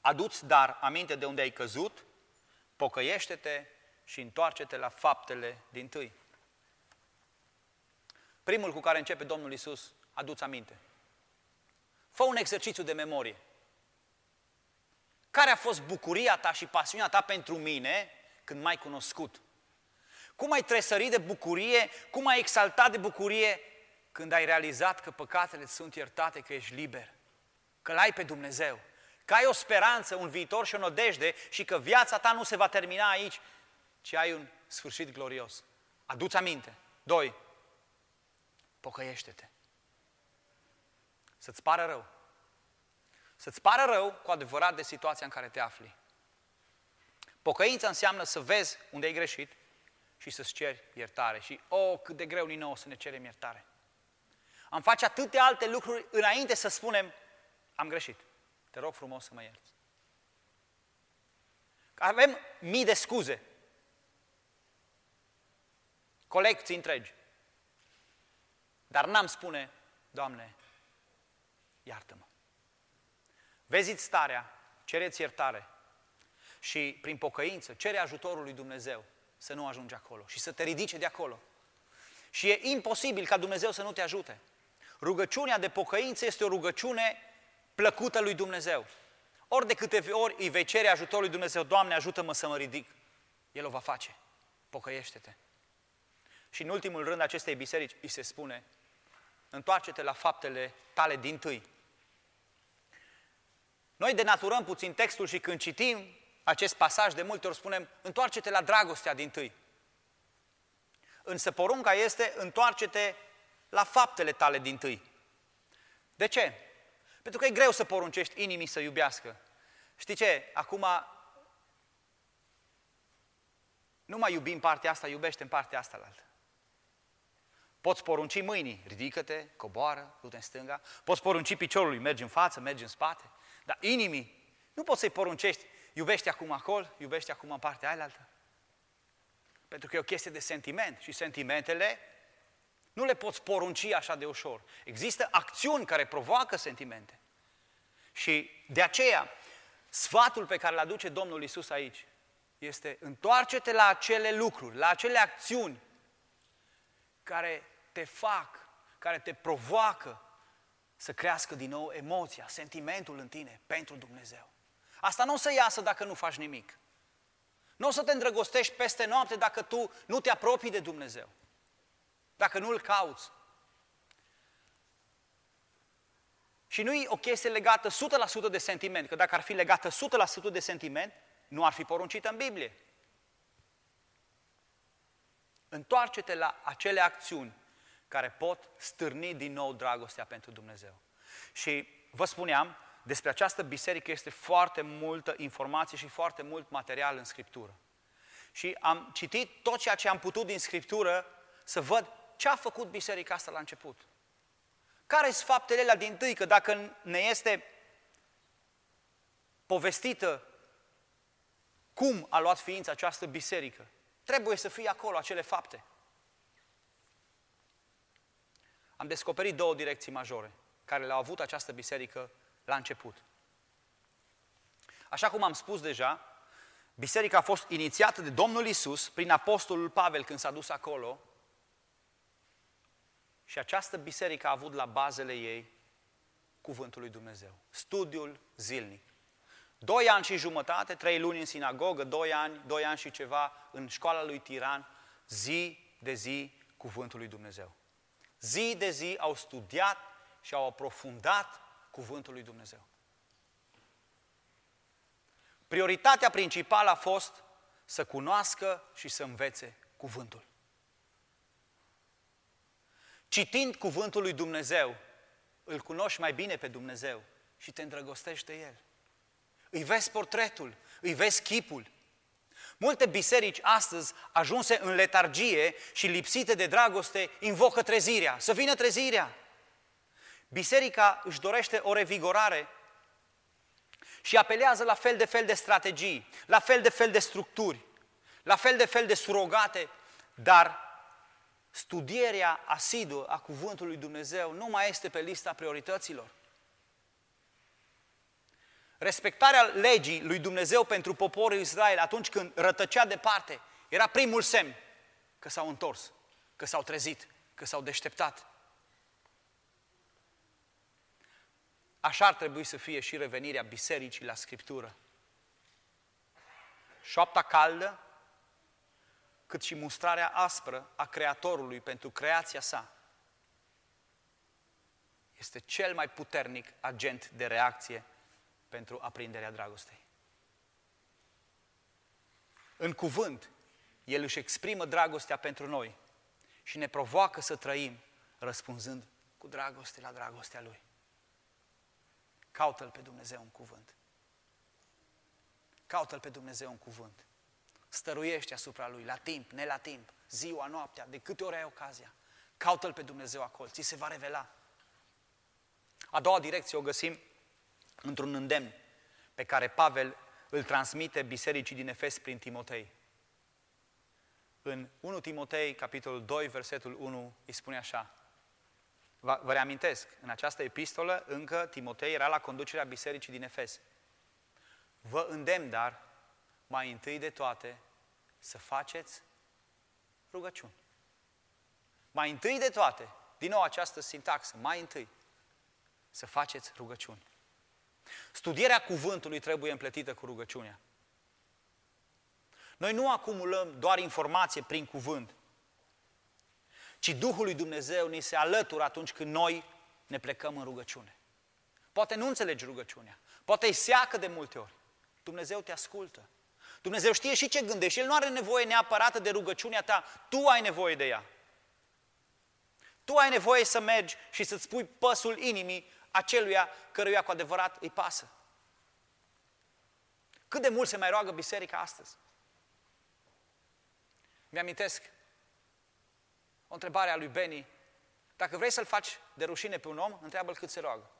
Aduți dar aminte de unde ai căzut, pocăiește-te și întoarce-te la faptele din tâi. Primul cu care începe Domnul Isus, aduți aminte. Fă un exercițiu de memorie. Care a fost bucuria ta și pasiunea ta pentru mine când m-ai cunoscut? Cum ai tresărit de bucurie, cum ai exaltat de bucurie când ai realizat că păcatele sunt iertate, că ești liber, că l-ai pe Dumnezeu, că ai o speranță, un viitor și o nădejde și că viața ta nu se va termina aici, ci ai un sfârșit glorios. Aduți aminte. Doi, pocăiește-te. Să-ți pară rău. Să-ți pară rău cu adevărat de situația în care te afli. Pocăința înseamnă să vezi unde ai greșit și să-ți ceri iertare. Și, oh, cât de greu ni nouă să ne cerem iertare. Am face atâtea alte lucruri înainte să spunem, am greșit. Te rog frumos să mă ierți. Avem mii de scuze. Colecții întregi. Dar n-am spune, Doamne, iartă-mă. Vezi starea, cereți iertare și prin pocăință cere ajutorul lui Dumnezeu să nu ajungi acolo și să te ridice de acolo. Și e imposibil ca Dumnezeu să nu te ajute. Rugăciunea de pocăință este o rugăciune plăcută lui Dumnezeu. Ori de câte ori îi vei cere ajutorul lui Dumnezeu, Doamne, ajută-mă să mă ridic, El o va face. Pocăiește-te. Și în ultimul rând acestei biserici îi se spune, întoarce-te la faptele tale din tâi. Noi denaturăm puțin textul și când citim acest pasaj, de multe ori spunem, întoarce-te la dragostea din tâi. Însă porunca este, întoarce-te la faptele tale din tâi. De ce? Pentru că e greu să poruncești inimii să iubească. Știi ce? Acum nu mai iubim partea asta, iubește în partea asta la altă. Poți porunci mâinii, ridică-te, coboară, du-te în stânga. Poți porunci piciorului, mergi în față, mergi în spate. Dar inimii, nu poți să-i poruncești, iubește acum acolo, iubește acum în partea aia altă. Pentru că e o chestie de sentiment și sentimentele nu le poți porunci așa de ușor. Există acțiuni care provoacă sentimente. Și de aceea, sfatul pe care îl aduce Domnul Isus aici este întoarce-te la acele lucruri, la acele acțiuni care te fac, care te provoacă să crească din nou emoția, sentimentul în tine pentru Dumnezeu. Asta nu o să iasă dacă nu faci nimic. Nu o să te îndrăgostești peste noapte dacă tu nu te apropii de Dumnezeu. Dacă nu-L cauți. Și nu e o chestie legată 100% de sentiment, că dacă ar fi legată 100% de sentiment, nu ar fi poruncită în Biblie. Întoarce-te la acele acțiuni care pot stârni din nou dragostea pentru Dumnezeu. Și vă spuneam, despre această biserică este foarte multă informație și foarte mult material în Scriptură. Și am citit tot ceea ce am putut din Scriptură să văd ce a făcut biserica asta la început. Care sunt faptele alea din tâi? Că dacă ne este povestită cum a luat ființă această biserică, trebuie să fie acolo acele fapte. Am descoperit două direcții majore care le-au avut această biserică la început. Așa cum am spus deja, biserica a fost inițiată de Domnul Isus prin apostolul Pavel când s-a dus acolo și această biserică a avut la bazele ei cuvântul lui Dumnezeu, studiul zilnic. Doi ani și jumătate, trei luni în sinagogă, doi ani, doi ani și ceva în școala lui Tiran, zi de zi cuvântul lui Dumnezeu. Zi de zi au studiat și au aprofundat cuvântul lui Dumnezeu. Prioritatea principală a fost să cunoască și să învețe cuvântul. Citind cuvântul lui Dumnezeu, îl cunoști mai bine pe Dumnezeu și te îndrăgostești de El. Îi vezi portretul, îi vezi chipul. Multe biserici astăzi, ajunse în letargie și lipsite de dragoste, invocă trezirea. Să vină trezirea! Biserica își dorește o revigorare și apelează la fel de fel de strategii, la fel de fel de structuri, la fel de fel de surogate, dar studierea asiduă a Cuvântului Dumnezeu nu mai este pe lista priorităților. Respectarea legii lui Dumnezeu pentru poporul Israel atunci când rătăcea departe era primul semn că s-au întors, că s-au trezit, că s-au deșteptat. Așa ar trebui să fie și revenirea bisericii la Scriptură. Șoapta caldă, cât și mustrarea aspră a Creatorului pentru creația sa, este cel mai puternic agent de reacție pentru aprinderea dragostei. În cuvânt, El își exprimă dragostea pentru noi și ne provoacă să trăim răspunzând cu dragoste la dragostea Lui. Caută-L pe Dumnezeu în cuvânt. Caută-L pe Dumnezeu în cuvânt. Stăruiește asupra Lui, la timp, ne la timp, ziua, noaptea, de câte ori ai ocazia. Caută-L pe Dumnezeu acolo, ți se va revela. A doua direcție o găsim într-un îndemn pe care Pavel îl transmite bisericii din Efes prin Timotei. În 1 Timotei, capitolul 2, versetul 1, îi spune așa, Vă reamintesc, în această epistolă încă Timotei era la conducerea bisericii din Efes. Vă îndemn, dar, mai întâi de toate, să faceți rugăciuni. mai întâi de toate, din nou această sintaxă, mai întâi, să faceți rugăciuni. Studierea cuvântului trebuie împletită cu rugăciunea. Noi nu acumulăm doar informație prin cuvânt, ci Duhul lui Dumnezeu ni se alătură atunci când noi ne plecăm în rugăciune. Poate nu înțelegi rugăciunea, poate îi seacă de multe ori. Dumnezeu te ascultă. Dumnezeu știe și ce gândești. El nu are nevoie neapărat de rugăciunea ta, tu ai nevoie de ea. Tu ai nevoie să mergi și să-ți pui păsul inimii aceluia căruia cu adevărat îi pasă. Cât de mult se mai roagă biserica astăzi? Mi-amintesc o întrebare a lui Benny. Dacă vrei să-l faci de rușine pe un om, întreabă-l cât se roagă.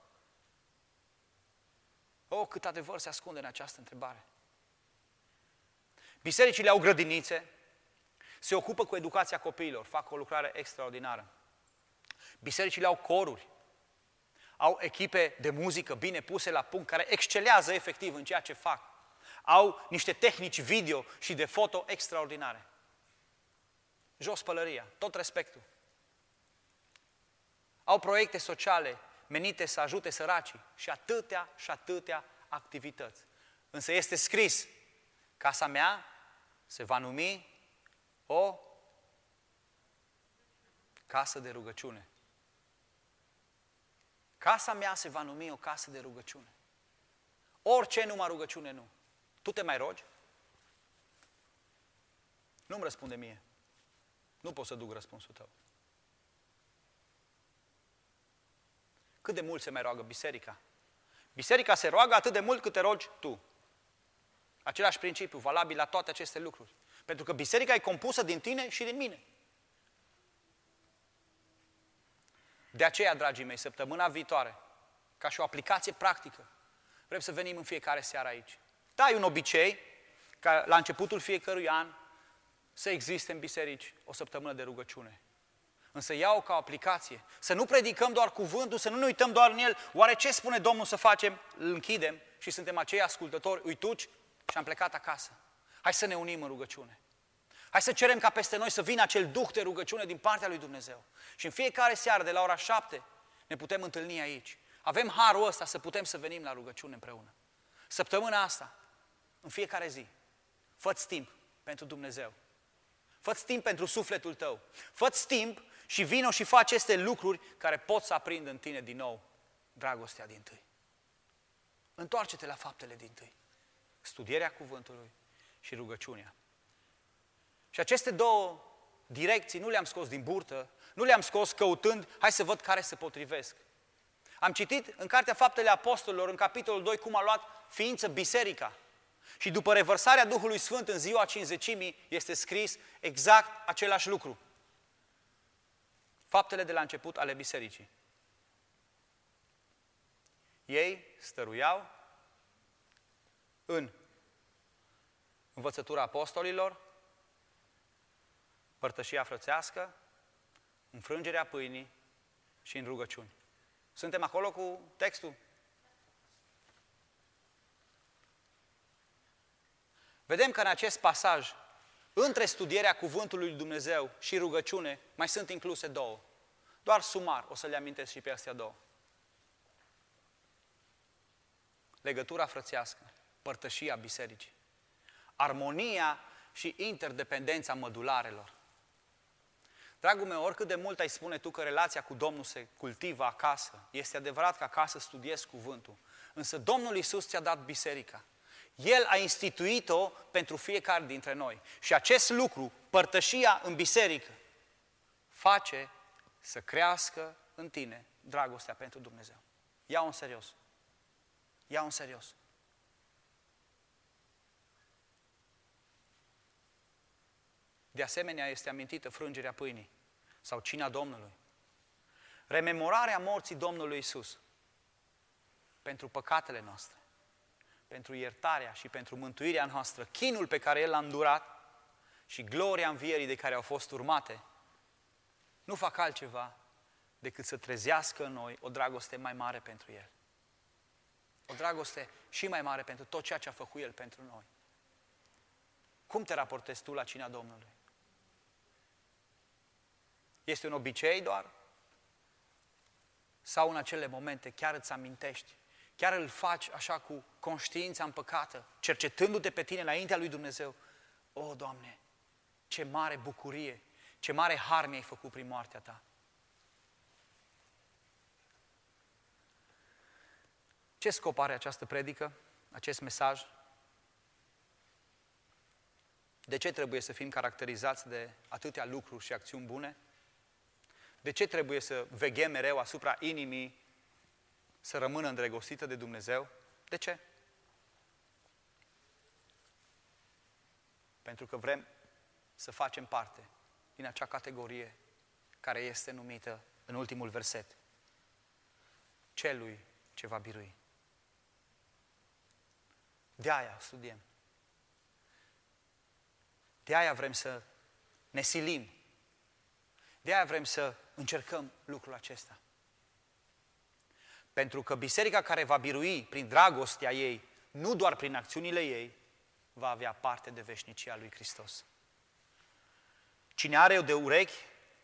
Oh, cât adevăr se ascunde în această întrebare. Bisericile au grădinițe, se ocupă cu educația copiilor, fac o lucrare extraordinară. Bisericile au coruri, au echipe de muzică bine puse la punct, care excelează efectiv în ceea ce fac. Au niște tehnici video și de foto extraordinare. Jos pălăria, tot respectul. Au proiecte sociale menite să ajute săracii și atâtea și atâtea activități. Însă este scris, casa mea se va numi o casă de rugăciune. Casa mea se va numi o casă de rugăciune. Orice numai rugăciune nu. Tu te mai rogi? Nu-mi răspunde mie. Nu pot să duc răspunsul tău. Cât de mult se mai roagă biserica? Biserica se roagă atât de mult cât te rogi tu. Același principiu, valabil la toate aceste lucruri. Pentru că biserica e compusă din tine și din mine. De aceea, dragii mei, săptămâna viitoare, ca și o aplicație practică, vrem să venim în fiecare seară aici. Da, e un obicei ca la începutul fiecărui an să existe în biserici o săptămână de rugăciune. Însă iau ca o aplicație. Să nu predicăm doar cuvântul, să nu ne uităm doar în el. Oare ce spune Domnul să facem? Îl închidem și suntem acei ascultători uituci și am plecat acasă. Hai să ne unim în rugăciune. Hai să cerem ca peste noi să vină acel duh de rugăciune din partea lui Dumnezeu. Și în fiecare seară, de la ora șapte, ne putem întâlni aici. Avem harul ăsta să putem să venim la rugăciune împreună. Săptămâna asta, în fiecare zi, fă timp pentru Dumnezeu. fă timp pentru sufletul tău. fă timp și vino și faci aceste lucruri care pot să aprindă în tine din nou dragostea din tâi. Întoarce-te la faptele din tâi. Studierea cuvântului și rugăciunea. Și aceste două direcții nu le-am scos din burtă, nu le-am scos căutând, hai să văd care se potrivesc. Am citit în Cartea Faptele Apostolilor, în capitolul 2, cum a luat ființă biserica. Și după revărsarea Duhului Sfânt în ziua cinzecimii, este scris exact același lucru. Faptele de la început ale bisericii. Ei stăruiau în învățătura apostolilor, părtășia frățească, înfrângerea pâinii și în rugăciuni. Suntem acolo cu textul? Vedem că în acest pasaj, între studierea Cuvântului Lui Dumnezeu și rugăciune, mai sunt incluse două. Doar sumar o să le amintesc și pe astea două. Legătura frățească, părtășia bisericii, armonia și interdependența mădularelor. Dragul meu, oricât de mult ai spune tu că relația cu Domnul se cultivă acasă, este adevărat că acasă studiezi cuvântul, însă Domnul Isus ți-a dat biserica. El a instituit-o pentru fiecare dintre noi. Și acest lucru, părtășia în biserică, face să crească în tine dragostea pentru Dumnezeu. Ia-o în serios. Ia-o în serios. De asemenea, este amintită frângerea pâinii sau cina Domnului. Rememorarea morții Domnului Isus pentru păcatele noastre, pentru iertarea și pentru mântuirea noastră, chinul pe care El l-a îndurat și gloria învierii de care au fost urmate, nu fac altceva decât să trezească în noi o dragoste mai mare pentru El. O dragoste și mai mare pentru tot ceea ce a făcut El pentru noi. Cum te raportezi tu la cina Domnului? Este un obicei doar? Sau în acele momente chiar îți amintești, chiar îl faci așa cu conștiința împăcată, cercetându-te pe tine înaintea lui Dumnezeu. O, Doamne, ce mare bucurie, ce mare har mi-ai făcut prin moartea Ta. Ce scop are această predică, acest mesaj? De ce trebuie să fim caracterizați de atâtea lucruri și acțiuni bune? De ce trebuie să veghem mereu asupra inimii să rămână îndrăgostită de Dumnezeu? De ce? Pentru că vrem să facem parte din acea categorie care este numită în ultimul verset. Celui ce va birui. De aia studiem. De aia vrem să ne silim. De aia vrem să încercăm lucrul acesta. Pentru că biserica care va birui prin dragostea ei, nu doar prin acțiunile ei, va avea parte de veșnicia lui Hristos. Cine are de urechi,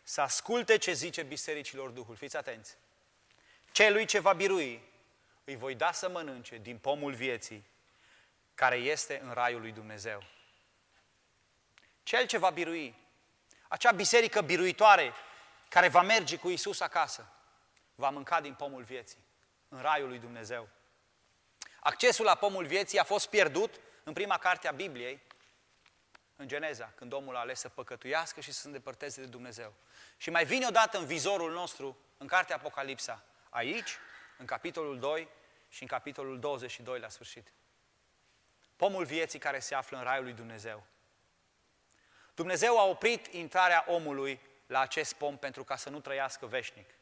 să asculte ce zice bisericilor Duhul. Fiți atenți! Celui ce va birui, îi voi da să mănânce din pomul vieții, care este în raiul lui Dumnezeu. Cel ce va birui, acea biserică biruitoare care va merge cu Isus acasă, va mânca din pomul vieții, în raiul lui Dumnezeu. Accesul la pomul vieții a fost pierdut în prima carte a Bibliei, în Geneza, când omul a ales să păcătuiască și să se îndepărteze de Dumnezeu. Și mai vine odată în vizorul nostru, în cartea Apocalipsa, aici, în capitolul 2 și în capitolul 22 la sfârșit. Pomul vieții care se află în Raiul lui Dumnezeu. Dumnezeu a oprit intrarea omului la acest pom pentru ca să nu trăiască veșnic.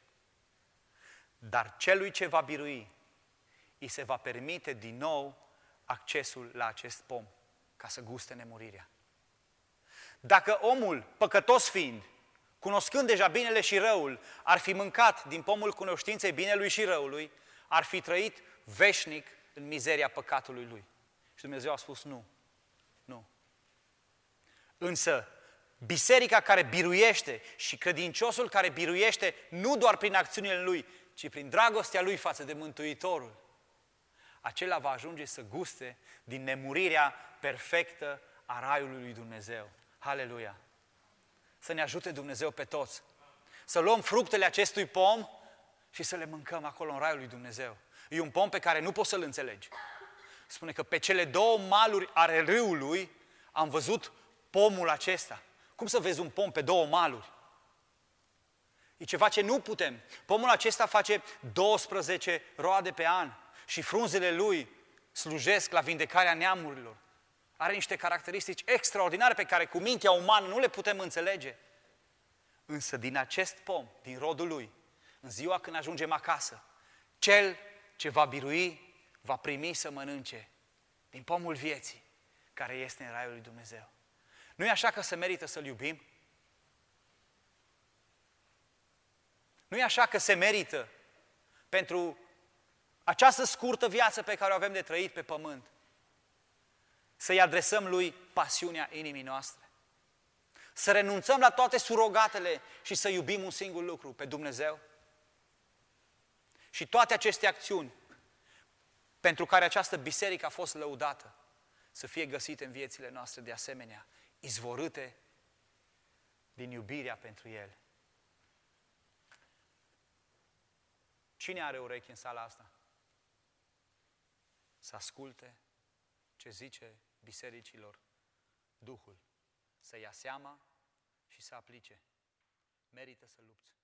Dar celui ce va birui, îi se va permite din nou accesul la acest pom, ca să guste nemurirea. Dacă omul, păcătos fiind, cunoscând deja binele și răul, ar fi mâncat din pomul cunoștinței binelui și răului, ar fi trăit veșnic în mizeria păcatului lui. Și Dumnezeu a spus nu, nu. Însă, biserica care biruiește și credinciosul care biruiește nu doar prin acțiunile lui, ci prin dragostea lui față de Mântuitorul, acela va ajunge să guste din nemurirea perfectă a Raiului lui Dumnezeu. Haleluia! Să ne ajute Dumnezeu pe toți. Să luăm fructele acestui pom și să le mâncăm acolo în Raiul lui Dumnezeu. E un pom pe care nu poți să-l înțelegi. Spune că pe cele două maluri ale râului am văzut pomul acesta. Cum să vezi un pom pe două maluri? E ceva ce nu putem. Pomul acesta face 12 roade pe an și frunzele lui slujesc la vindecarea neamurilor. Are niște caracteristici extraordinare pe care cu mintea umană nu le putem înțelege. Însă din acest pom, din rodul lui, în ziua când ajungem acasă, cel ce va birui, va primi să mănânce din pomul vieții care este în Raiul lui Dumnezeu. Nu e așa că se merită să-L iubim? Nu e așa că se merită pentru această scurtă viață pe care o avem de trăit pe pământ să-i adresăm Lui pasiunea inimii noastre. Să renunțăm la toate surogatele și să iubim un singur lucru, pe Dumnezeu. Și toate aceste acțiuni pentru care această biserică a fost lăudată, să fie găsite în viețile noastre de asemenea, izvorâte din iubirea pentru El. Cine are urechi în sala asta? Să asculte ce zice bisericilor Duhul, să ia seama și să aplice. Merită să lupți.